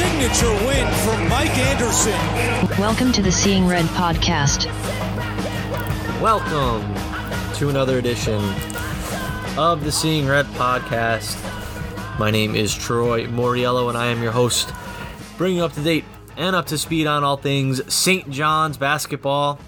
signature win for Mike Anderson. Welcome to the Seeing Red podcast. Welcome to another edition of the Seeing Red podcast. My name is Troy Moriello, and I am your host, bringing you up to date and up to speed on all things St. John's basketball.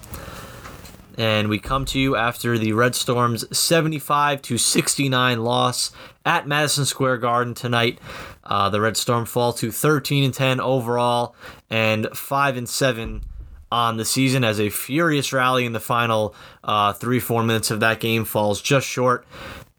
And we come to you after the Red Storm's 75 to 69 loss at Madison Square Garden tonight. Uh, the Red Storm fall to 13 and 10 overall and 5 and 7 on the season as a furious rally in the final uh, three four minutes of that game falls just short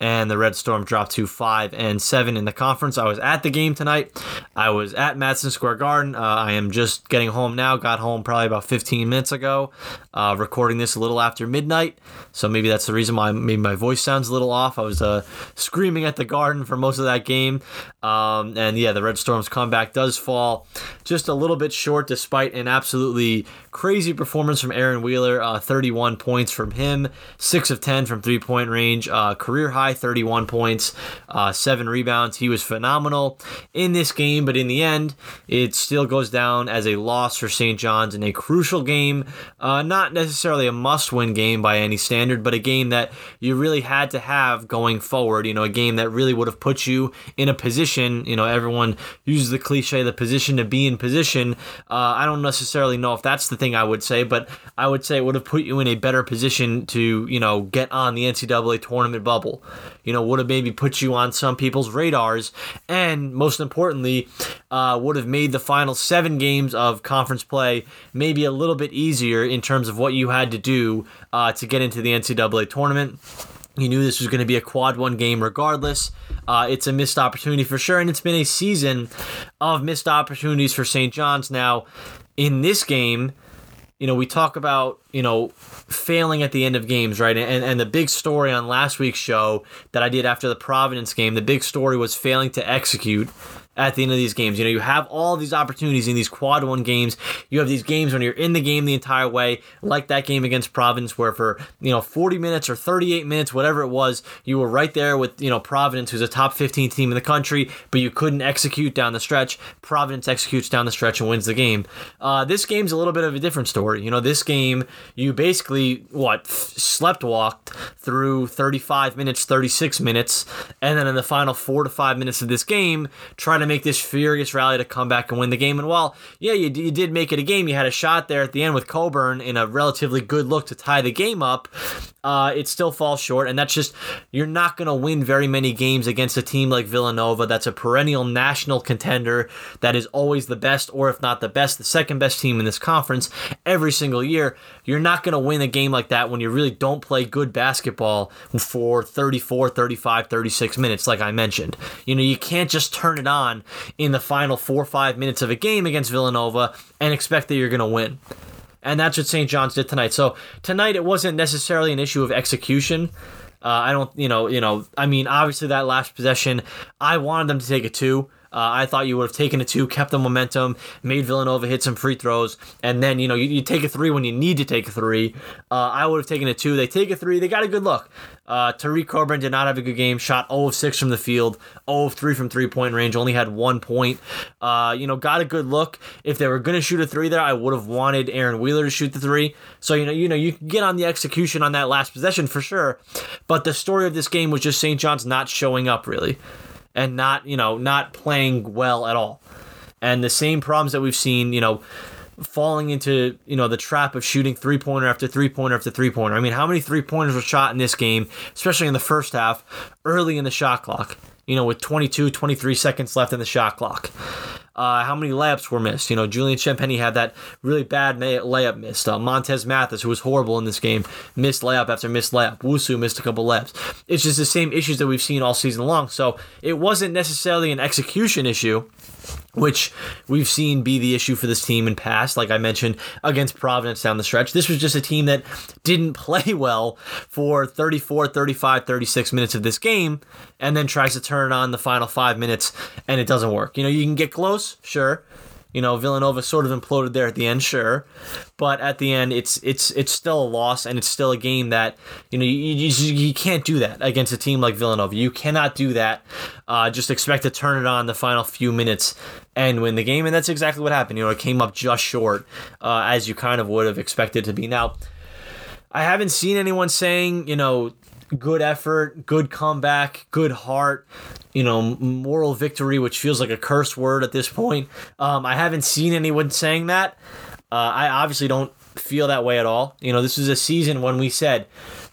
and the Red Storm dropped to five and seven in the conference. I was at the game tonight. I was at Madison Square Garden. Uh, I am just getting home now. Got home probably about 15 minutes ago. Uh, recording this a little after midnight, so maybe that's the reason why maybe my voice sounds a little off. I was uh, screaming at the Garden for most of that game, um, and yeah, the Red Storm's comeback does fall just a little bit short, despite an absolutely crazy performance from Aaron Wheeler. Uh, 31 points from him, six of 10 from three point range, uh, career high 31 points, uh, seven rebounds. He was phenomenal in this game, but in the end, it still goes down as a loss for St. John's in a crucial game. Uh, not necessarily a must win game by any standard, but a game that you really had to have going forward. You know, a game that really would have put you in a position. You know, everyone uses the cliche, the position to be in position. Uh, I don't necessarily know if that's the thing I would say, but I would say it would have put you in a better position to, you know, get on the NCAA tournament bubble you know, would have maybe put you on some people's radars, and most importantly, uh, would have made the final seven games of conference play maybe a little bit easier in terms of what you had to do uh, to get into the NCAA tournament. You knew this was going to be a quad one game regardless. Uh, it's a missed opportunity for sure, and it's been a season of missed opportunities for St. John's. Now, in this game, you know, we talk about, you know, failing at the end of games, right? And and the big story on last week's show that I did after the Providence game, the big story was failing to execute at the end of these games. You know, you have all these opportunities in these quad one games. You have these games when you're in the game the entire way, like that game against Providence, where for, you know, 40 minutes or 38 minutes, whatever it was, you were right there with, you know, Providence, who's a top 15 team in the country, but you couldn't execute down the stretch. Providence executes down the stretch and wins the game. Uh, this game's a little bit of a different story. You know, this game, you basically, what, slept walked through 35 minutes, 36 minutes, and then in the final four to five minutes of this game, try to to make this furious rally to come back and win the game. And while, yeah, you, you did make it a game, you had a shot there at the end with Coburn in a relatively good look to tie the game up. Uh, it still falls short, and that's just you're not going to win very many games against a team like Villanova. That's a perennial national contender that is always the best, or if not the best, the second best team in this conference every single year. You're not going to win a game like that when you really don't play good basketball for 34, 35, 36 minutes, like I mentioned. You know, you can't just turn it on in the final four or five minutes of a game against Villanova and expect that you're going to win. And that's what St. John's did tonight. So tonight it wasn't necessarily an issue of execution. Uh, I don't, you know, you know. I mean, obviously that last possession, I wanted them to take a two. Uh, I thought you would have taken a two, kept the momentum, made Villanova hit some free throws, and then you know you, you take a three when you need to take a three. Uh, I would have taken a two. They take a three. They got a good look. Uh, Tareq Coburn did not have a good game. Shot 0 of 6 from the field, 0 of 3 from three point range. Only had one point. Uh, you know, got a good look. If they were going to shoot a three there, I would have wanted Aaron Wheeler to shoot the three. So you know, you know, you can get on the execution on that last possession for sure. But the story of this game was just St. John's not showing up really and not, you know, not playing well at all. And the same problems that we've seen, you know, falling into, you know, the trap of shooting three pointer after three pointer after three pointer. I mean, how many three pointers were shot in this game, especially in the first half, early in the shot clock? You know, with 22, 23 seconds left in the shot clock. Uh, how many layups were missed? You know, Julian Champagnie had that really bad layup missed. Uh, Montez Mathis, who was horrible in this game, missed layup after missed layup. Wusu missed a couple layups. It's just the same issues that we've seen all season long. So it wasn't necessarily an execution issue which we've seen be the issue for this team in past, like I mentioned, against Providence down the stretch. This was just a team that didn't play well for 34, 35, 36 minutes of this game, and then tries to turn on the final five minutes, and it doesn't work. You know, you can get close, sure. You know, Villanova sort of imploded there at the end, sure, but at the end, it's it's it's still a loss, and it's still a game that you know you, you, you can't do that against a team like Villanova. You cannot do that. Uh, just expect to turn it on the final few minutes and win the game, and that's exactly what happened. You know, it came up just short, uh, as you kind of would have expected to be. Now, I haven't seen anyone saying you know good effort, good comeback, good heart, you know, moral victory, which feels like a curse word at this point. Um, I haven't seen anyone saying that. Uh, I obviously don't feel that way at all. You know, this is a season when we said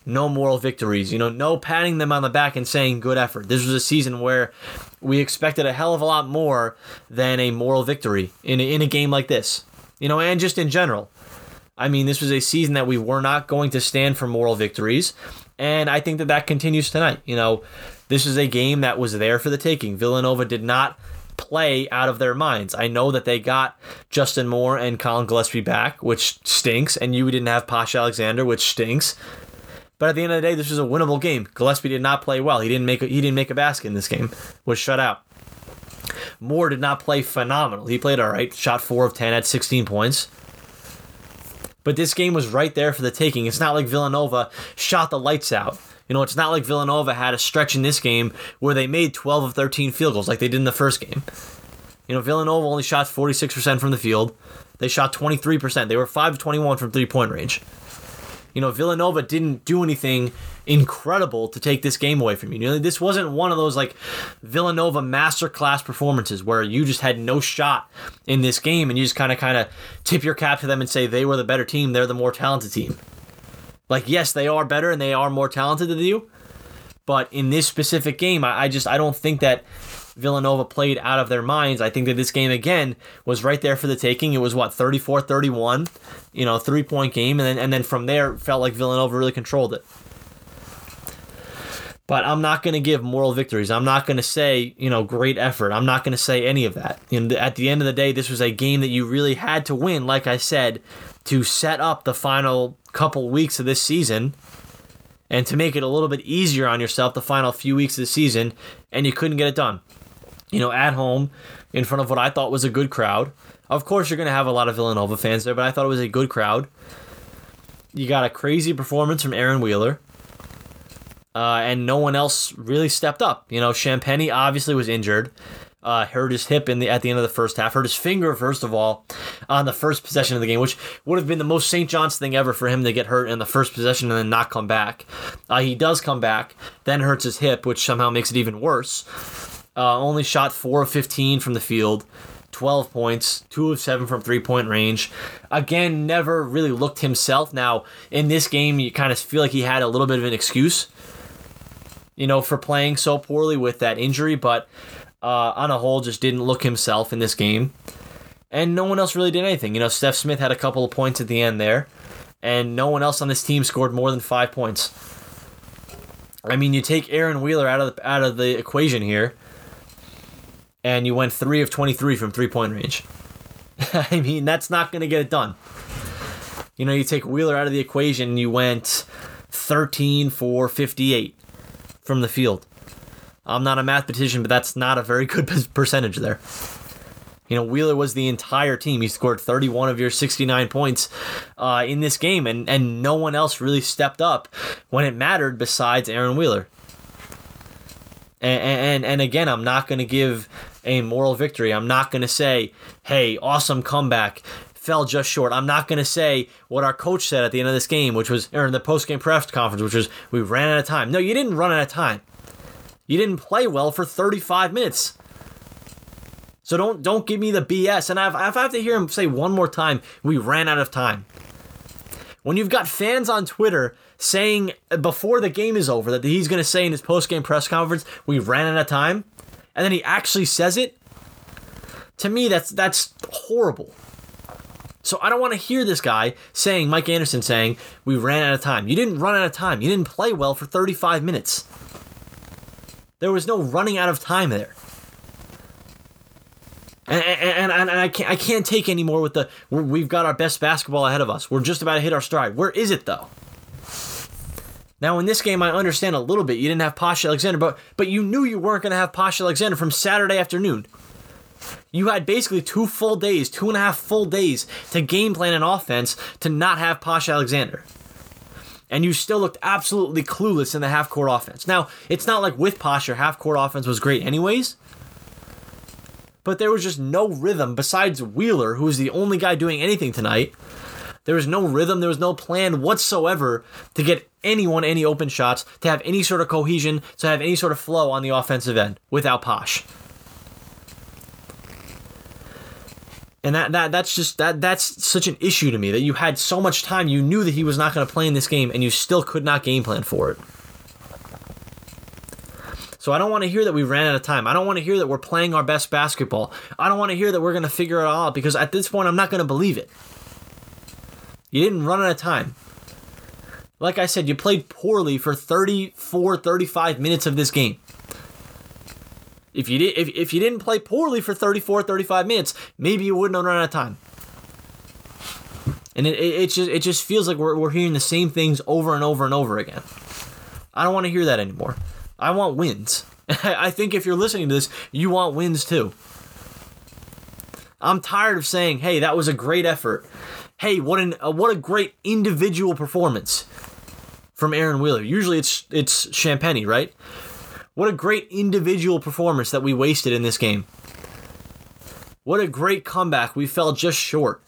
no moral victories, you know, no patting them on the back and saying good effort. This was a season where we expected a hell of a lot more than a moral victory in a, in a game like this, you know, and just in general. I mean, this was a season that we were not going to stand for moral victories. And I think that that continues tonight. You know, this is a game that was there for the taking. Villanova did not play out of their minds. I know that they got Justin Moore and Collin Gillespie back, which stinks, and you didn't have Posh Alexander, which stinks. But at the end of the day, this was a winnable game. Gillespie did not play well. He didn't make a, he didn't make a basket in this game. Was shut out. Moore did not play phenomenal. He played all right. Shot four of ten at 16 points. But this game was right there for the taking. It's not like Villanova shot the lights out. You know, it's not like Villanova had a stretch in this game where they made 12 of 13 field goals like they did in the first game. You know, Villanova only shot 46% from the field. They shot 23%. They were 5 of 21 from three point range. You know, Villanova didn't do anything incredible to take this game away from you. You know, this wasn't one of those like Villanova masterclass performances where you just had no shot in this game and you just kind of kind of tip your cap to them and say they were the better team, they're the more talented team. Like, yes, they are better and they are more talented than you, but in this specific game, I, I just I don't think that Villanova played out of their minds. I think that this game again was right there for the taking. It was what 34-31, you know, three point game, and then and then from there felt like Villanova really controlled it. But I'm not going to give moral victories. I'm not going to say, you know, great effort. I'm not going to say any of that. And at the end of the day, this was a game that you really had to win, like I said, to set up the final couple weeks of this season and to make it a little bit easier on yourself the final few weeks of the season, and you couldn't get it done. You know, at home, in front of what I thought was a good crowd. Of course, you're going to have a lot of Villanova fans there, but I thought it was a good crowd. You got a crazy performance from Aaron Wheeler uh, and no one else really stepped up. You know, Champagnie obviously was injured. Uh, hurt his hip in the at the end of the first half. Hurt his finger first of all on the first possession of the game, which would have been the most St. John's thing ever for him to get hurt in the first possession and then not come back. Uh, he does come back, then hurts his hip, which somehow makes it even worse. Uh, only shot four of 15 from the field. 12 points, 2 of 7 from three point range. Again, never really looked himself. Now, in this game, you kind of feel like he had a little bit of an excuse you know, for playing so poorly with that injury, but uh, on a whole, just didn't look himself in this game. And no one else really did anything. You know, Stef Smith had a couple of points at the end there, and no one else on this team scored more than five points. I mean, you take Aaron Wheeler out of the, out of the equation here, and you went three of twenty three from three point range. I mean, that's not going to get it done. You know, you take Wheeler out of the equation, you went 13 for 58 from the field. I'm not a mathematician, but that's not a very good percentage there. You know, Wheeler was the entire team. He scored 31 of your 69 points uh, in this game, and, and no one else really stepped up when it mattered besides Aaron Wheeler. And, and, and again, I'm not going to give a moral victory. I'm not going to say, hey, awesome comeback fell just short. I'm not going to say what our coach said at the end of this game, which was, or in the post game press conference, which was, we ran out of time. No, you didn't run out of time. You didn't play well for 35 minutes. So don't don't give me the BS. And I've, if I have to hear him say one more time, we ran out of time. When you've got fans on Twitter saying before the game is over that he's going to say in his post game press conference, we ran out of time, and then he actually says it, to me that's that's horrible. So I don't want to hear this guy saying, Mike Anderson saying, we ran out of time. You didn't run out of time. You didn't play well for 35 minutes. There was no running out of time there. And, and, and, and I, can't, I can't take anymore with the, we've got our best basketball ahead of us. We're just about to hit our stride. Where is it, though? Now, in this game, I understand a little bit. You didn't have Pasha Alexander, but, but you knew you weren't going to have Pasha Alexander from Saturday afternoon. You had basically two full days, two and a half full days to game plan an offense to not have Pasha Alexander. And you still looked absolutely clueless in the half court offense. Now, it's not like with Pasha, half court offense was great, anyways. But there was just no rhythm besides Wheeler, who was the only guy doing anything tonight. There was no rhythm, there was no plan whatsoever to get anyone any open shots, to have any sort of cohesion, to have any sort of flow on the offensive end without Posh. And that, that that's just that that's such an issue to me that you had so much time, you knew that he was not going to play in this game, and you still could not game plan for it. So I don't want to hear that we ran out of time. I don't want to hear that we're playing our best basketball. I don't want to hear that we're going to figure it all out because at this point I'm not going to believe it. You didn't run out of time. Like I said, you played poorly for 34, 35 minutes of this game. If you did if, if you didn't play poorly for 34, 35 minutes, maybe you wouldn't have run out of time. And it, it, it just it just feels like we're, we're hearing the same things over and over and over again. I don't want to hear that anymore. I want wins. I think if you're listening to this, you want wins too. I'm tired of saying, "Hey, that was a great effort." Hey, what an uh, what a great individual performance from Aaron Wheeler. Usually it's it's Champagnie, right? What a great individual performance that we wasted in this game. What a great comeback. We fell just short.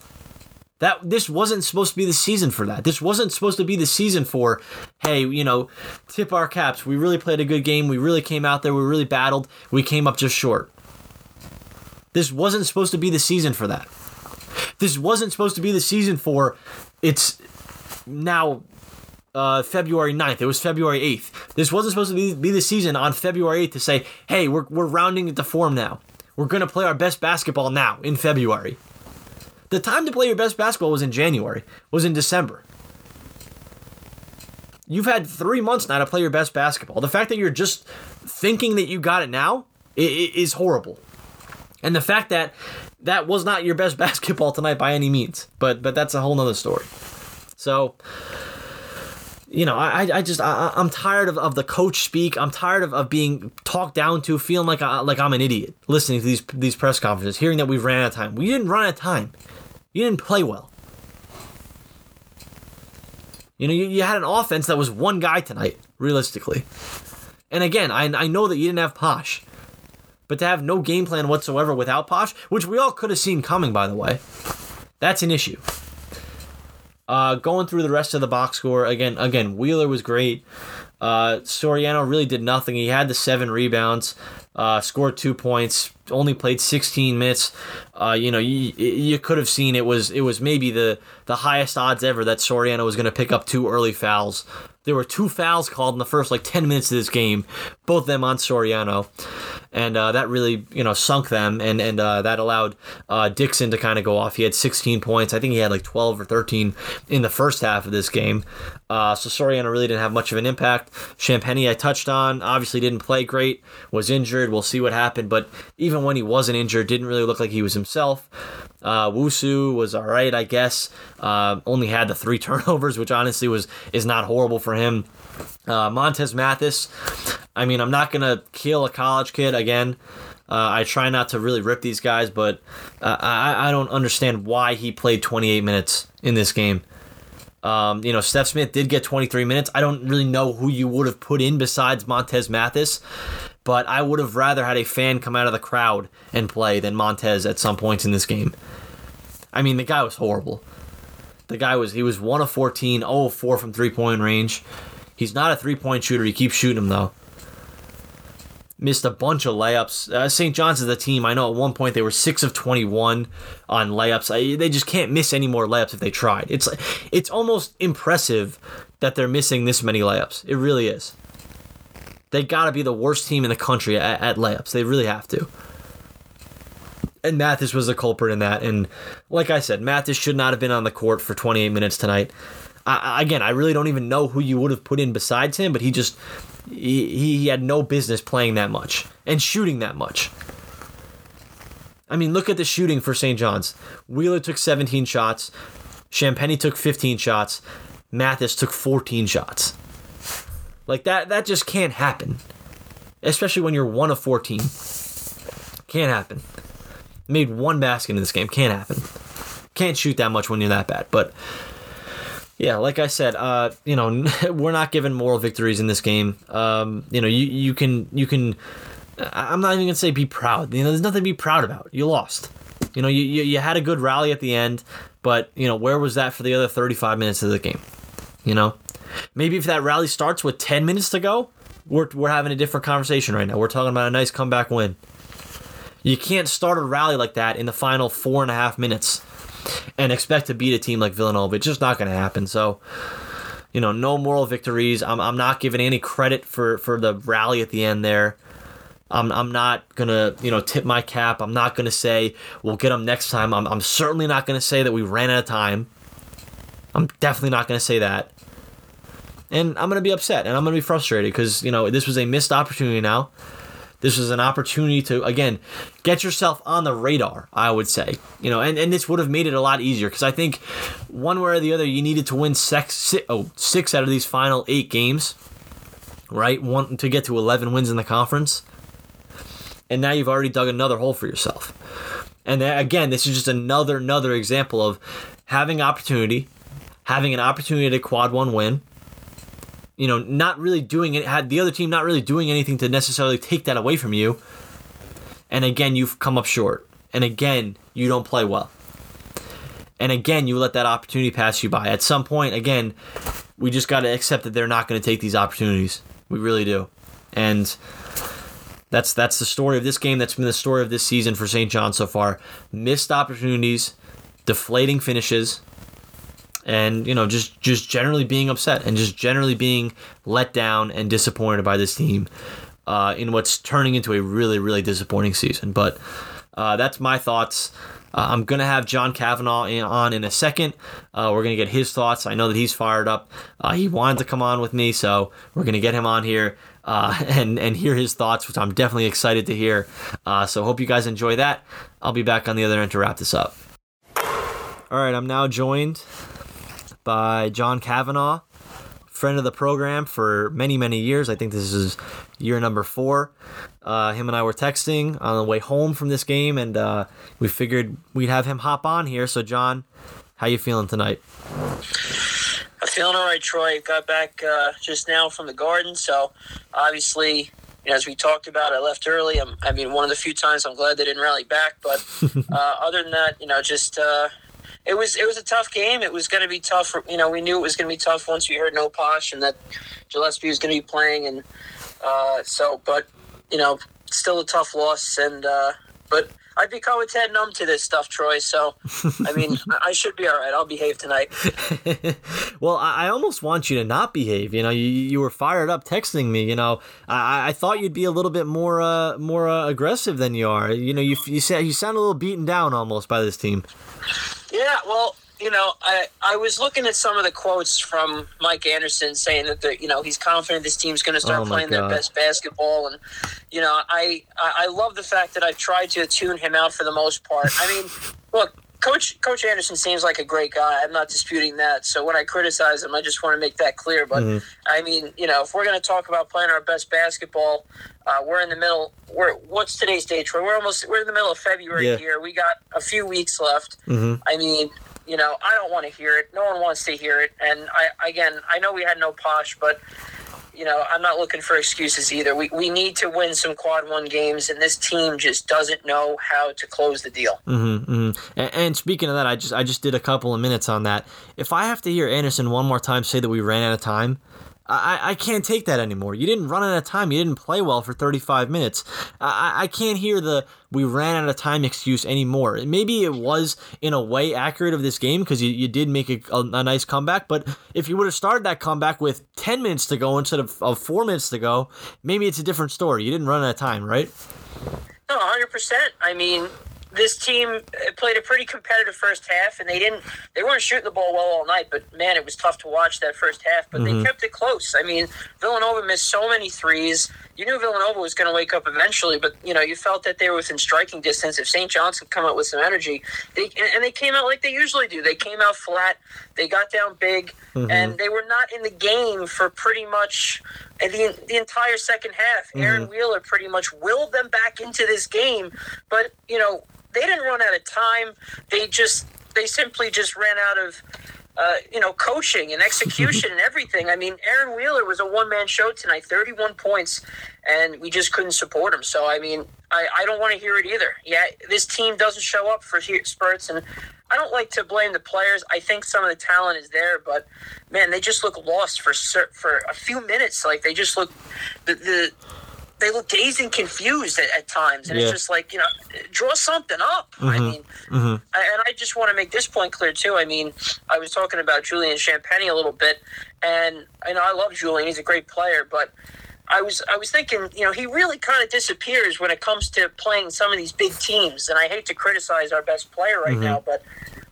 That this wasn't supposed to be the season for that. This wasn't supposed to be the season for, hey, you know, tip our caps. We really played a good game. We really came out there. We really battled. We came up just short. This wasn't supposed to be the season for that. This wasn't supposed to be the season for it's now uh, February 9th. It was February 8th. This wasn't supposed to be, be the season on February 8th to say, hey, we're, we're rounding it to form now. We're going to play our best basketball now in February. The time to play your best basketball was in January, was in December. You've had three months now to play your best basketball. The fact that you're just thinking that you got it now is horrible. And the fact that that was not your best basketball tonight by any means, but but that's a whole nother story. So, you know, I, I just I, I'm tired of, of the coach speak. I'm tired of, of being talked down to, feeling like I, like I'm an idiot listening to these these press conferences, hearing that we've ran out of time. We didn't run out of time. You didn't play well. You know, you, you had an offense that was one guy tonight, realistically. And again, I, I know that you didn't have Posh. But to have no game plan whatsoever without Posh, which we all could have seen coming, by the way, that's an issue. Uh, going through the rest of the box score again, again Wheeler was great. Uh, Soriano really did nothing. He had the seven rebounds, uh, scored two points, only played 16 minutes. Uh, you know, you, you could have seen it was it was maybe the the highest odds ever that Soriano was going to pick up two early fouls. There were two fouls called in the first like 10 minutes of this game, both of them on Soriano and uh, that really you know sunk them, and and uh, that allowed uh, Dixon to kind of go off. He had 16 points. I think he had like 12 or 13 in the first half of this game. Uh, so Soriano really didn't have much of an impact. Champagnie I touched on obviously didn't play great, was injured. We'll see what happened, but even when he wasn't injured, didn't really look like he was himself. Uh, Wusu was all right, I guess. Uh, only had the three turnovers, which honestly was is not horrible for him. Uh, Montez Mathis, I mean, I'm not gonna kill a college kid again. Uh, I try not to really rip these guys, but uh, I, I don't understand why he played 28 minutes in this game. Um, you know, Stef Smith did get 23 minutes. I don't really know who you would have put in besides Montez Mathis, but I would have rather had a fan come out of the crowd and play than Montez at some points in this game. I mean, the guy was horrible. The guy was he was one of 14, 0 of 4 from three point range. He's not a three point shooter. He keeps shooting them though. Missed a bunch of layups. Uh, St. John's is a team. I know at one point they were six of twenty-one on layups. I, they just can't miss any more layups if they tried. It's it's almost impressive that they're missing this many layups. It really is. They got to be the worst team in the country at, at layups. They really have to and Mathis was the culprit in that. And like I said, Mathis should not have been on the court for 28 minutes tonight. I, again, I really don't even know who you would have put in besides him, but he just he, he had no business playing that much and shooting that much. I mean, look at the shooting for St. John's. Wheeler took 17 shots, Champagnie took 15 shots, Mathis took 14 shots. Like that that just can't happen. Especially when you're one of 14. Can't happen. Made one basket in this game. Can't happen. Can't shoot that much when you're that bad. But yeah, like I said, uh, you know, we're not given moral victories in this game. Um, you know, you you can you can. I'm not even gonna say be proud. You know, there's nothing to be proud about. You lost. You know, you, you, you had a good rally at the end, but you know, where was that for the other 35 minutes of the game? You know, maybe if that rally starts with 10 minutes to go, we're we're having a different conversation right now. We're talking about a nice comeback win. You can't start a rally like that in the final four and a half minutes and expect to beat a team like Villanova. It's just not going to happen. So, you know, no moral victories. I'm, I'm not giving any credit for, for the rally at the end there. I'm, I'm not going to, you know, tip my cap. I'm not going to say we'll get them next time. I'm, I'm certainly not going to say that we ran out of time. I'm definitely not going to say that. And I'm going to be upset and I'm going to be frustrated because, you know, this was a missed opportunity now. This was an opportunity to, again, get yourself on the radar, I would say. You know, and, and this would have made it a lot easier because I think one way or the other, you needed to win six, six, oh, six out of these final eight games, right? One to get to 11 wins in the conference. And now you've already dug another hole for yourself. And again, this is just another another example of having opportunity, having an opportunity to quad one win, you know, not really doing it, had the other team not really doing anything to necessarily take that away from you. And again, you've come up short. And again, you don't play well. And again, you let that opportunity pass you by. At some point, again, we just got to accept that they're not going to take these opportunities. We really do. And that's that's the story of this game. That's been the story of this season for St. John so far. Missed opportunities, deflating finishes, and you know just just generally being upset and just generally being let down and disappointed by this team uh, in what's turning into a really really disappointing season. But uh, that's my thoughts. Uh, I'm gonna have John Cavanagh in, on in a second. Uh, we're gonna get his thoughts. I know that he's fired up. Uh, he wanted to come on with me, so we're gonna get him on here. Uh, and and hear his thoughts, which I'm definitely excited to hear. so hope you guys enjoy that. I'll be back on the other end to wrap this up. All right, I'm now joined by John Cavanagh, friend of the program for many, many years. I think this is year number four. Uh, him and I were texting on the way home from this game, and uh, we figured we'd have him hop on here. So, John, how you feeling tonight? I'm feeling all right, Troy. Got back uh, just now from the garden, so obviously as we talked about, I left early. I'm, i mean, one of the few times I'm glad they didn't rally back. But uh, other than that, you know, just uh, it was it was a tough game. It was going to be tough. For, you know, we knew it was going to be tough once we heard no Posh and that Gillespie was going to be playing, and uh, so. But you know, still a tough loss, and uh, but I've become a tad numb to this stuff, Troy. So, I mean, I should be all right. I'll behave tonight. well, I almost want you to not behave. You know, you, you were fired up texting me. You know, I, I thought you'd be a little bit more uh, more uh, aggressive than you are. You know, you you you sound a little beaten down almost by this team. Yeah, well, you know, I, I was looking at some of the quotes from Mike Anderson saying that the you know he's confident this team's going to start oh playing God. their best basketball, and you know I I love the fact that I've tried to tune him out for the most part. I mean, look, Coach Coach Anderson seems like a great guy. I'm not disputing that. So when I criticize him, I just want to make that clear. But mm-hmm. I mean, you know, if we're going to talk about playing our best basketball, uh, we're in the middle. We're what's today's date? We're almost we're in the middle of February yeah. here. We got a few weeks left. Mm-hmm. I mean, you know, I don't want to hear it. No one wants to hear it. And I again, I know we had no posh, but you know, I'm not looking for excuses either. We, we need to win some quad one games, and this team just doesn't know how to close the deal. Mm-hmm, mm-hmm. And, and, speaking of that, I just I just did a couple of minutes on that. If I have to hear Anderson one more time say that we ran out of time, I, I can't take that anymore. You didn't run out of time. You didn't play well for 35 minutes. I, I can't hear the we ran out of time excuse anymore. Maybe it was in a way accurate of this game because you, you did make a, a, a, nice comeback. But if you would have started that comeback with 10 minutes to go instead of, of four minutes to go, maybe it's a different story. You didn't run out of time, right? No, 100%. I mean, this team played a pretty competitive first half, and they didn't they weren't shooting the ball well all night. But man, it was tough to watch that first half. But mm-hmm. they kept it close. I mean, Villanova missed so many threes. You knew Villanova was going to wake up eventually, but you know you felt that they were within striking distance. If St. John's could come out with some energy, they and they came out like they usually do. They came out flat. They got down big, mm-hmm. and they were not in the game for pretty much and the the entire second half, mm-hmm. Aaron Wheeler pretty much willed them back into this game. But you know, they didn't run out of time. They just they simply just ran out of uh, you know, coaching and execution and everything. I mean, Aaron Wheeler was a one man show tonight, 31 points, and we just couldn't support him. So, I mean, I, I don't want to hear it either. Yeah, this team doesn't show up for spurts, and I don't like to blame the players. I think some of the talent is there, but man, they just look lost for for a few minutes. Like they just look the, the they look dazed and confused at, at times, and yeah. it's just like you know, draw something up. Mm-hmm. I mean, mm-hmm. and I just want to make this point clear too. I mean, I was talking about Julian Champagnie a little bit, and I know I love Julian; he's a great player, but. I was I was thinking, you know, he really kind of disappears when it comes to playing some of these big teams, and I hate to criticize our best player right mm-hmm. now, but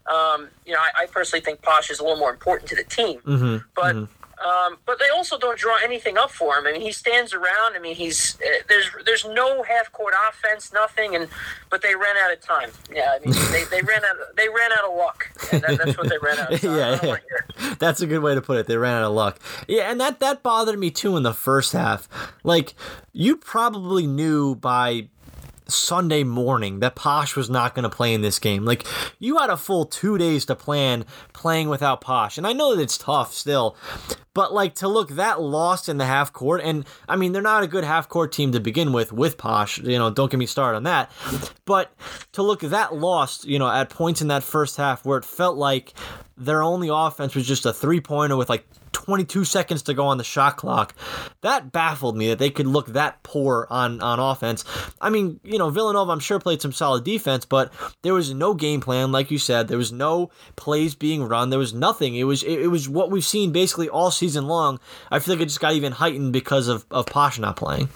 um, you know, I, I, personally think Posh is a little more important to the team. Mm-hmm. But mm-hmm. Um, but they also don't draw anything up for him. I mean, he stands around. I mean, he's uh, there's there's no half court offense, nothing, and but they ran out of time. Yeah, I mean, they, they ran out of, they ran out of luck. That, that's what they ran out. Of yeah, yeah. that's a good way to put it. They ran out of luck. Yeah, and that that bothered me too in the first half. Like you probably knew by Sunday morning that Posh was not going to play in this game. Like, you had a full two days to plan playing without Posh. And I know that it's tough still, but like to look that lost in the half court, and I mean, they're not a good half court team to begin with, with Posh, you know, don't get me started on that. But to look that lost, you know, at points in that first half where it felt like their only offense was just a three pointer with like 22 seconds to go on the shot clock. That baffled me that they could look that poor on, on offense. I mean, you know, Villanova, I'm sure, played some solid defense, but there was no game plan, like you said. There was no plays being run. There was nothing. It was it, it was what we've seen basically all season long. I feel like it just got even heightened because of, of Posh not playing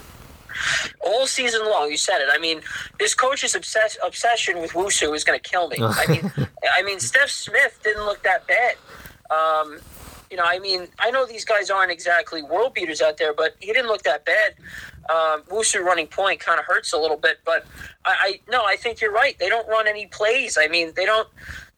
all season long. You said it. I mean, this coach's obsess- obsession with Wusu is going to kill me. I mean, I mean, Stef Smith didn't look that bad. Um, you know, I mean, I know these guys aren't exactly world beaters out there, but he didn't look that bad. Um, Wusu running point kind of hurts a little bit, but I, I no, I think you're right. They don't run any plays. I mean, they don't.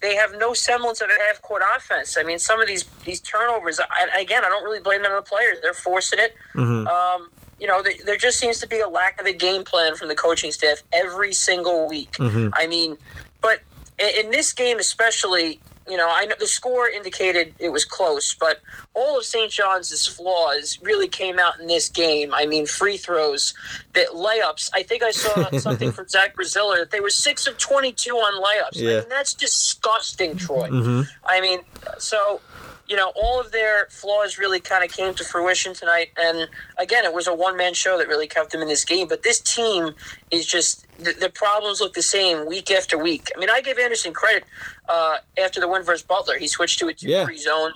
They have no semblance of a half court offense. I mean, some of these these turnovers. I, again, I don't really blame them on the players. They're forcing it. Mm-hmm. Um, you know, the, there just seems to be a lack of a game plan from the coaching staff every single week. Mm-hmm. I mean, but in, in this game especially, you know, I know the score indicated it was close, but all of St. John's flaws really came out in this game. I mean, free throws, that layups. I think I saw something from Zach Braziller that they were six of twenty-two on layups. Yeah. I mean, that's disgusting, Troy. Mm-hmm. I mean, so you know, all of their flaws really kind of came to fruition tonight. And again, it was a one man show that really kept them in this game. But this team is just the, the, problems look the same week after week. I mean, I give Anderson credit uh, after the win versus Butler. He switched to a two three yeah. zone.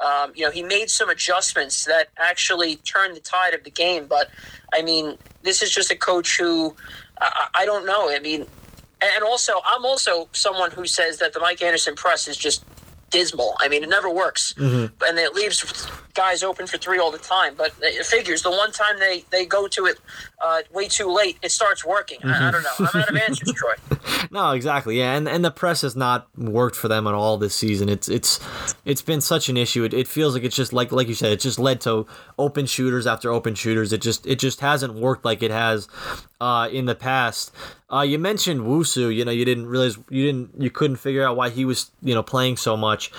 Um, you know, he made some adjustments that actually turned the tide of the game. But I mean, this is just a coach who I, I don't know. I mean, and also, I'm also someone who says that the Mike Anderson press is just dismal. I mean, it never works, mm-hmm. and it leaves guys open for three all the time. But it figures the one time they they go to it uh, way too late, it starts working. Mm-hmm. I, I, don't know. I'm out of answers, Troy. no, exactly. Yeah, and and the press has not worked for them at all this season. It's it's it's been such an issue. It, it feels like it's just like like you said, it just led to open shooters after open shooters. It just it just hasn't worked like it has uh, in the past. Uh, you mentioned Wusu. You know, you didn't realize you didn't you couldn't figure out why he was you know playing so much.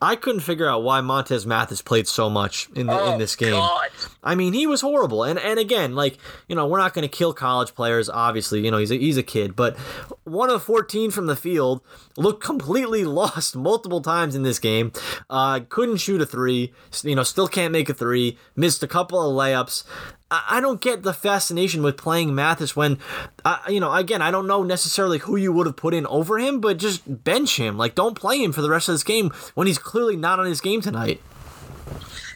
I couldn't figure out why Montez Mathis played so much in the, oh, in this game. God. I mean, he was horrible. And and again, like you know, we're not going to kill college players. Obviously, you know, he's a, he's a kid, but one of 14 from the field looked completely lost multiple times in this game. Uh, couldn't shoot a three. You know, still can't make a three. Missed a couple of layups. I don't get the fascination with playing Mathis when, uh, you know, again, I don't know necessarily who you would have put in over him, but just bench him. Like, don't play him for the rest of this game when he's clearly not on his game tonight.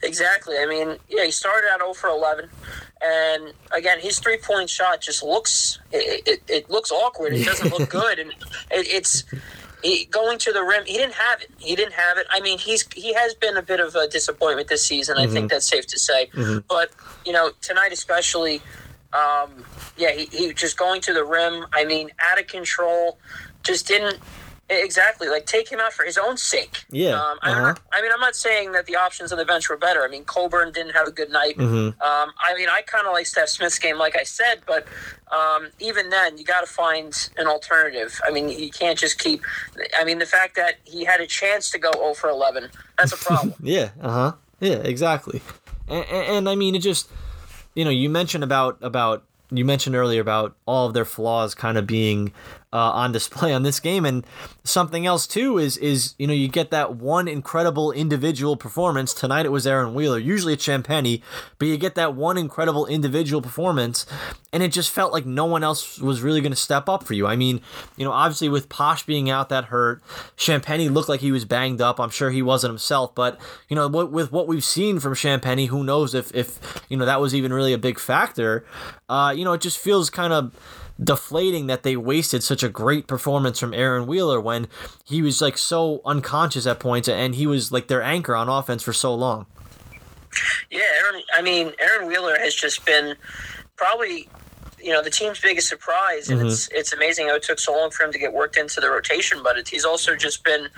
Exactly. I mean, yeah, he started out 0 for 11, and again, his three point shot just looks it, it, it, looks awkward. It doesn't look good, and it, it's he, going to the rim, he didn't have it. He didn't have it. I mean, he's he has been a bit of a disappointment this season. Mm-hmm. I think mm-hmm. that's safe to say. Mm-hmm. But you know, tonight especially, um, yeah, he, he just going to the rim. I mean, out of control. Just didn't Exactly, like take him out for his own sake. Yeah. Um, I, uh-huh. I, mean, I'm not saying that the options on the bench were better. I mean, Coburn didn't have a good night. Mm-hmm. Um, I mean, I kind of like Stef Smith's game, like I said, but um, even then, you got to find an alternative. I mean, you can't just keep. I mean, the fact that he had a chance to go 0 for 11, that's a problem. yeah. Uh huh. Yeah. Exactly. And, and, and I mean, it just you know, you mentioned about about you mentioned earlier about all of their flaws kind of being uh, on display on this game. And something else too is is you know you get that one incredible individual performance tonight. It was Aaron Wheeler. Usually it's Champagnie, but you get that one incredible individual performance, and it just felt like no one else was really going to step up for you. I mean, you know, obviously with Posh being out that hurt, Champagnie looked like he was banged up. I'm sure he wasn't himself, but you know, with what we've seen from Champagnie, who knows if if you know that was even really a big factor. Uh, you know, it just feels kind of deflating that they wasted such a great performance from Aaron Wheeler when he was like so unconscious at points and he was like their anchor on offense for so long. Yeah, Aaron. I mean, Aaron Wheeler has just been probably you know the team's biggest surprise, and mm-hmm. it's it's amazing how it took so long for him to get worked into the rotation. But it, he's also just been,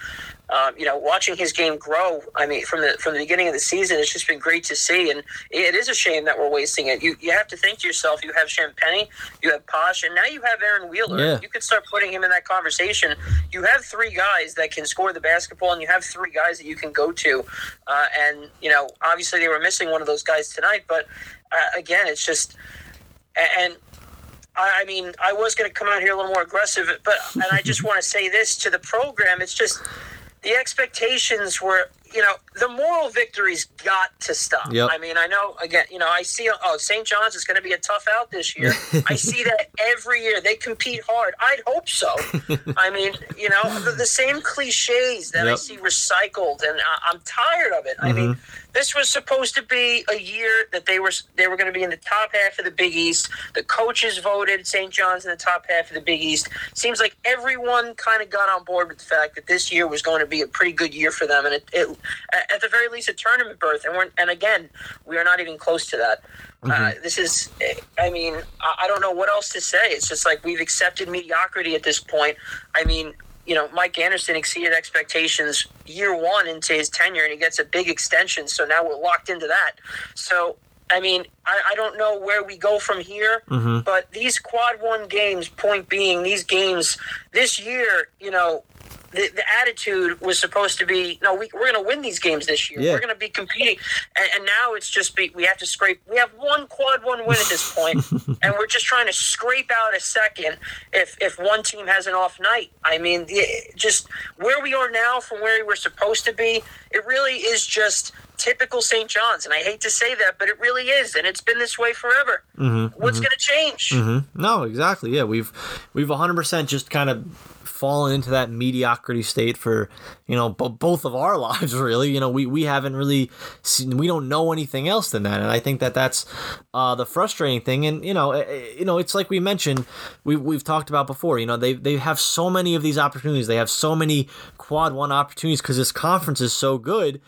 um, you know, watching his game grow. I mean, from the from the beginning of the season, it's just been great to see, and it is a shame that we're wasting it. You you have to think to yourself, you have Champagnie, you have Posh, and now you have Aaron Wheeler. Yeah. You could start putting him in that conversation. You have three guys that can score the basketball, and you have three guys that you can go to. Uh, and you know, obviously they were missing one of those guys tonight, but uh, again, it's just and I mean, I was going to come out here a little more aggressive, but and I just want to say this to the program: it's just the expectations were, you know, the moral victories got to stop. Yep. I mean, I know again, you know, I see oh St. John's is going to be a tough out this year. I see that every year. They compete hard. I'd hope so. I mean, you know, the, the same cliches that yep. I see recycled, and I, am tired of it. Mm-hmm. I mean mm-hmm. This was supposed to be a year that they were they were going to be in the top half of the Big East. The coaches voted St. John's in the top half of the Big East. Seems like everyone kind of got on board with the fact that this year was going to be a pretty good year for them, and it, it at the very least a tournament berth. And we're and again, we are not even close to that. Mm-hmm. Uh, this is, I mean, I don't know what else to say. It's just like we've accepted mediocrity at this point. I mean, you know, Mike Anderson exceeded expectations year one into his tenure, and he gets a big extension. So now we're locked into that. So, I mean, I, I don't know where we go from here, mm-hmm. but these quad one games, point being, these games this year, you know, the, the attitude was supposed to be no we, we're going to win these games this year yeah. we're going to be competing and, and, now it's just be, we have to scrape we have one quad one win at this point and we're just trying to scrape out a second if if one team has an off night i mean the, just where we are now from where we were supposed to be it really is just typical St. John's, and I hate to say that, but it really is, and it's been this way forever. Mm-hmm, What's mm-hmm. going to change? Mm-hmm. No, exactly. Yeah, we've we've 100 percent just kind of fallen into that mediocrity state for you know b- both of our lives really. You know we, we haven't really seen we don't know anything else than that. And i think that that's uh, the frustrating thing. And you know it, eh, eh, you know it's like we mentioned we, we've talked about before you know they, they have so many of these opportunities. They have so many quad one opportunities because this conference is so good.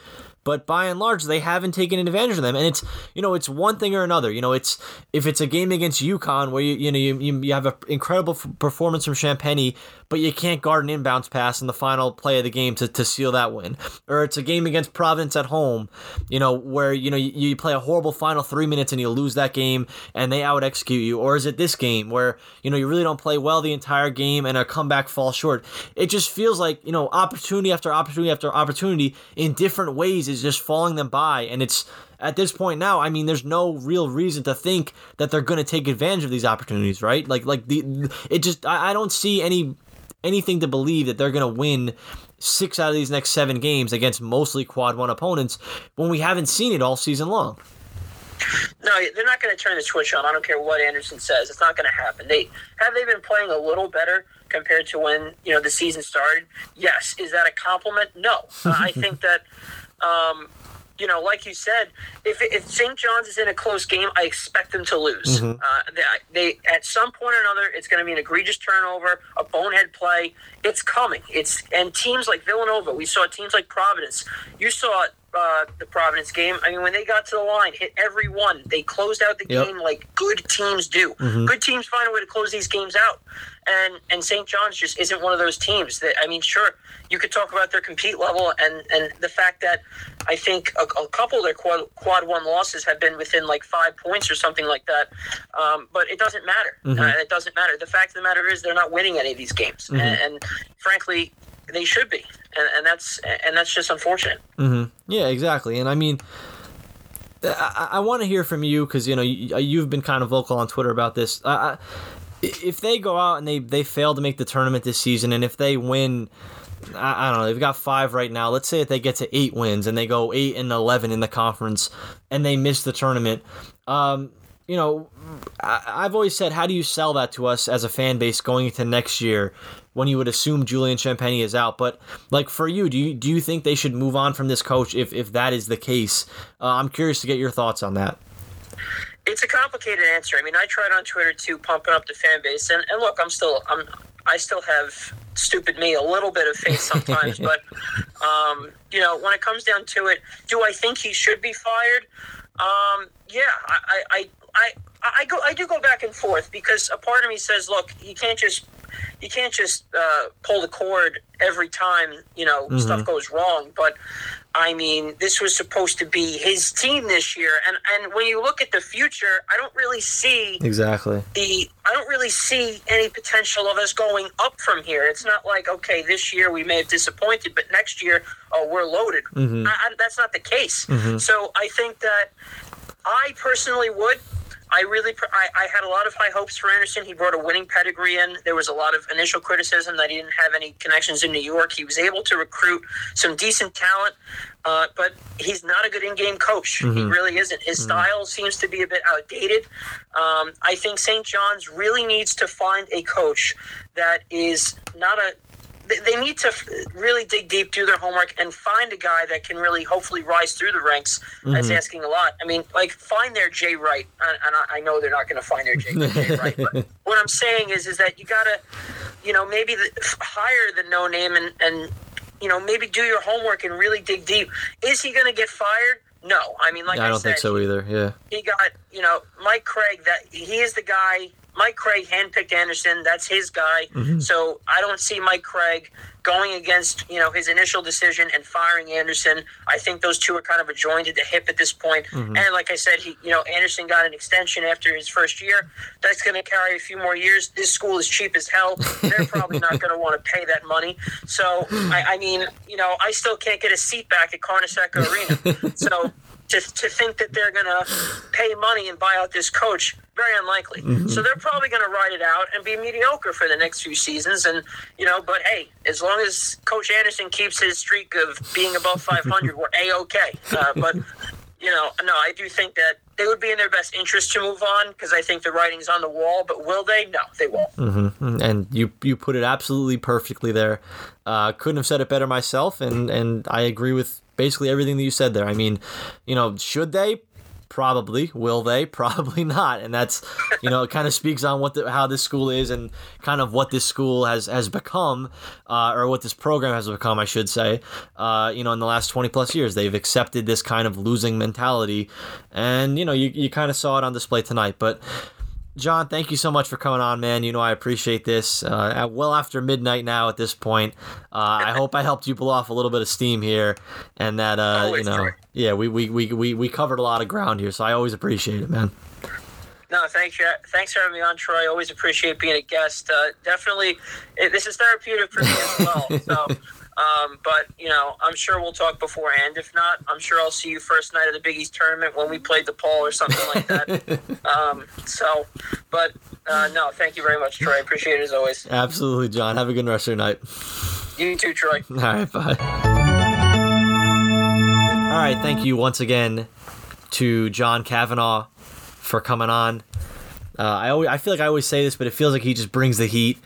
But by and large they haven't taken advantage of them. And it's you know it's one thing or another. You know it's if it's a game against UConn where you you know you, you have an incredible performance from Champagnie but you can't guard an inbounds pass in the final play of the game to, to seal that win or it's a game against Providence at home you know where you know you, you play a horrible final 3 minutes and you lose that game and they out execute you or is it this game where you know you really don't play well the entire game and a comeback falls short it just feels like you know opportunity after opportunity after opportunity in different ways is just falling them by. And it's at this point now, I mean, there's no real reason to think that they're going to take advantage of these opportunities, right? Like, like the it just I, I don't see any anything to believe that they're going to win six out of these next seven games against mostly quad one opponents when we haven't seen it all season long. No, they're not going to turn the switch on. I don't care what Anderson says. It's not going to happen. They have they been playing a little better compared to when you know the season started. Yes, is that a compliment? No, I think that um, you know, like you said, if, if St. John's is in a close game, I expect them to lose. Mm-hmm. Uh, they, they, at some point or another, it's going to be an egregious turnover, a bonehead play. It's coming. It's and teams like Villanova, we saw teams like Providence. You saw uh, the Providence game. I mean, when they got to the line, hit every one. They closed out the yep. game like good teams do. Mm-hmm. Good teams find a way to close these games out, and and St. John's just isn't one of those teams. That I mean, sure, you could talk about their compete level and and the fact that I think a, a couple of their quad, quad one losses have been within like five points or something like that. Um, but it doesn't matter. Mm-hmm. Uh, it doesn't matter. The fact of the matter is they're not winning any of these games, mm-hmm. and, and frankly, they should be, and, and that's and that's just unfortunate. Mm-hmm. Yeah, exactly. And I mean, I, I want to hear from you because you know you, have been kind of vocal on Twitter about this. I, if they go out and they they fail to make the tournament this season, and if they win. I, I don't know. They've got five right now. Let's say if they get to eight wins and they go eight and eleven in the conference, and they miss the tournament. Um, you know, I, have always said, how do you sell that to us as a fan base going into next year when you would assume Julian Champagnie is out? But like for you, do you do you think they should move on from this coach if if that is the case? Uh, I'm curious to get your thoughts on that. It's a complicated answer. I mean, I tried on Twitter too, pumping up the fan base, and, and look, I'm still I'm I still have stupid me a little bit of faith sometimes, but um, you know, when it comes down to it, do I think he should be fired? Um, yeah, I, I, I, I go I do go back and forth because a part of me says, look, you can't just you can't just uh, pull the cord every time you know mm-hmm. stuff goes wrong. But I mean, this was supposed to be his team this year, and and when you look at the future, I don't really see exactly the I don't really see any potential of us going up from here. It's not like okay, this year we may have disappointed, but next year, oh, we're loaded. Mm-hmm. I, I, that's not the case. Mm-hmm. So I think that I personally would. I really, I, I, had a lot of high hopes for Anderson. He brought a winning pedigree in. There was a lot of initial criticism that he didn't have any connections in New York. He was able to recruit some decent talent, uh, but he's not a good in-game coach. Mm-hmm. He really isn't. His mm-hmm. style seems to be a bit outdated. Um, I think St. John's really needs to find a coach that is not a they need to really dig deep, do their homework, and find a guy that can really hopefully rise through the ranks. Mm-hmm. That's asking a lot. I mean, like find their Jay Wright, and I know they're not going to find their Jay, Jay Wright. But what I'm saying is, is that you got to, you know, maybe the, hire the no name and and you know maybe do your homework and really dig deep. Is he going to get fired? No, I mean, like I, I don't said, think so either. Yeah, he got you know Mike Cragg. That he is the guy Mike Cragg handpicked Anderson. That's his guy. Mm-hmm. So I don't see Mike Cragg going against you know his initial decision and firing Anderson. I think those two are kind of a joined at the hip at this point. Mm-hmm. And like I said, he you know Anderson got an extension after his first year. That's going to carry a few more years. This school is cheap as hell. They're probably not going to want to pay that money. So I, I mean, you know, I still can't get a seat back at Carnesecca Arena. So to, to think that they're going to pay money and buy out this coach very unlikely mm-hmm. so they're probably going to ride it out and be mediocre for the next few seasons and you know but hey as long as coach anderson keeps his streak of being above 500 we're a-okay uh, but you know no i do think that they would be in their best interest to move on because I think the writing's on the wall. But will they? No, they won't. Mm-hmm. And you you put it absolutely perfectly there. Uh, couldn't have said it better myself, and and I agree with basically everything that you said there. I mean, you know, should they? Probably. Will they? Probably not. And that's, you know, it kind of speaks on what the, how this school is and kind of what this school has has become, uh, or what this program has become, I should say. Uh, you know, in the last twenty plus years, they've accepted this kind of losing mentality, and you know, you you kind of saw it on display tonight. But John, thank you so much for coming on, man. You know I appreciate this. Uh, well after midnight now at this point, uh, I hope I helped you blow off a little bit of steam here, and that uh, you know, yeah, we, we, we, we, we covered a lot of ground here, so I always appreciate it, man. No, thanks. Thanks for having me on, Troy. Always appreciate being a guest. Uh, definitely, it, this is therapeutic for me as well. So. Um, but you know, I'm sure we'll talk beforehand. If not, I'm sure I'll see you first night of the Big East tournament when we played DePaul or something like that. um, so, but uh, no, thank you very much, Troy. I appreciate it as always. Absolutely, John. Have a good rest of your night. You too, Troy. All right, bye. All right, thank you once again to John Cavanagh for coming on. Uh, I always, I feel like I always say this, but it feels like he just brings the heat.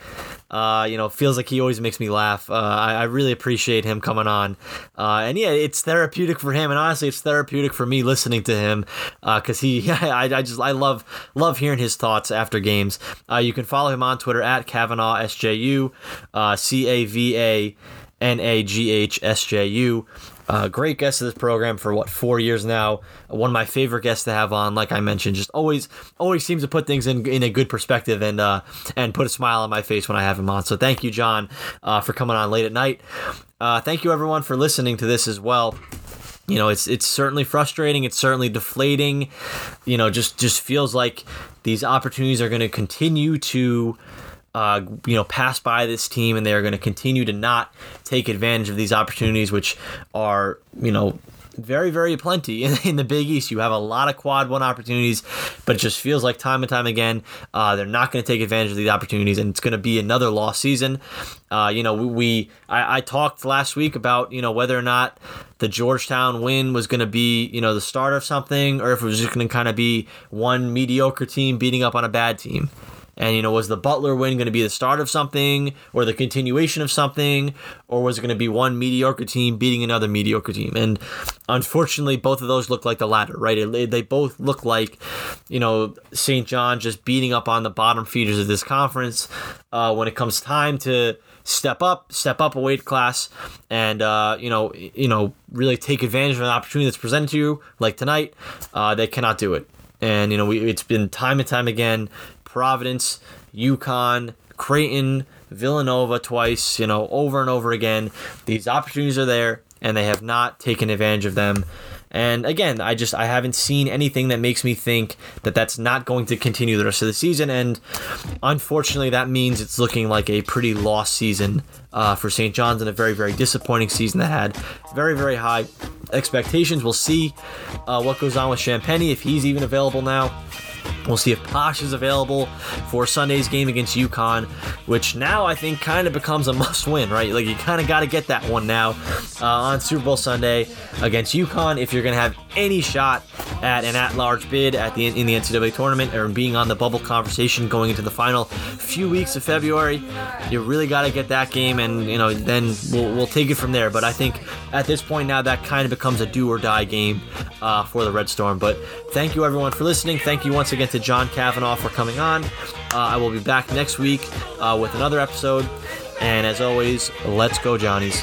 Uh, you know, feels like he always makes me laugh. Uh, I, I, really appreciate him coming on. Uh, and yeah, it's therapeutic for him, and honestly, it's therapeutic for me listening to him because uh, he, I, I just, I love, love hearing his thoughts after games. Uh, you can follow him on Twitter at Cavanagh SJU, uh, C A V A N A G H S J U. Uh, great guest of this program for what four years now. One of my favorite guests to have on. Like I mentioned, just always always seems to put things in in a good perspective and uh, and put a smile on my face when I have him on. So thank you, John, uh, for coming on late at night. Uh, thank you everyone for listening to this as well you know it's it's certainly frustrating it's certainly deflating you know just just feels like these opportunities are going to continue to uh, you know pass by this team and they're going to continue to not take advantage of these opportunities which are you know very, very plenty in, in, the Big East. You have a lot of quad one opportunities, but it just feels like time and time again uh, they're not going to take advantage of these opportunities, and it's going to be another lost season. Uh, you know, we, we I, I, talked last week about you know whether or not the Georgetown win was going to be you know the start of something, or if it was just going to kind of be one mediocre team beating up on a bad team. And, you know, was the Butler win going to be the start of something or the continuation of something? Or was it going to be one mediocre team beating another mediocre team? And unfortunately, both of those look like the latter, right? They both look like, you know, St. John just beating up on the bottom feeders of this conference uh, when it comes time to step up, step up a weight class, and uh, you know, you know, really take advantage of an opportunity that's presented to you, like tonight. Uh, they cannot do it, and you know, we, it's been time and time again. Providence, UConn, Creighton, Villanova twice, you know, over and over again. These opportunities are there and they have not taken advantage of them. And again, I just I haven't seen anything that makes me think that that's not going to continue the rest of the season. And unfortunately, that means it's looking like a pretty lost season uh, for St. John's and a very very disappointing season that had very very high expectations. We'll see uh, what goes on with Champagnie if he's even available now. We'll see if Posh is available for Sunday's game against UConn, which now I think kind of becomes a must win, right? Like you kind of got to get that one now uh, on Super Bowl Sunday against UConn if you're going to have any shot at an at-large bid at the in the NCAA tournament or being on the bubble conversation going into the final few weeks of February. You really got to get that game, and you know then we'll, we'll take it from there. But I think at this point now that kind of becomes a do or die game uh, for the Red Storm. But thank you everyone for listening. Thank you once again to John Cavanagh for coming on. Uh, I will be back next week uh, with another episode. And as always, let's go, Johnnies.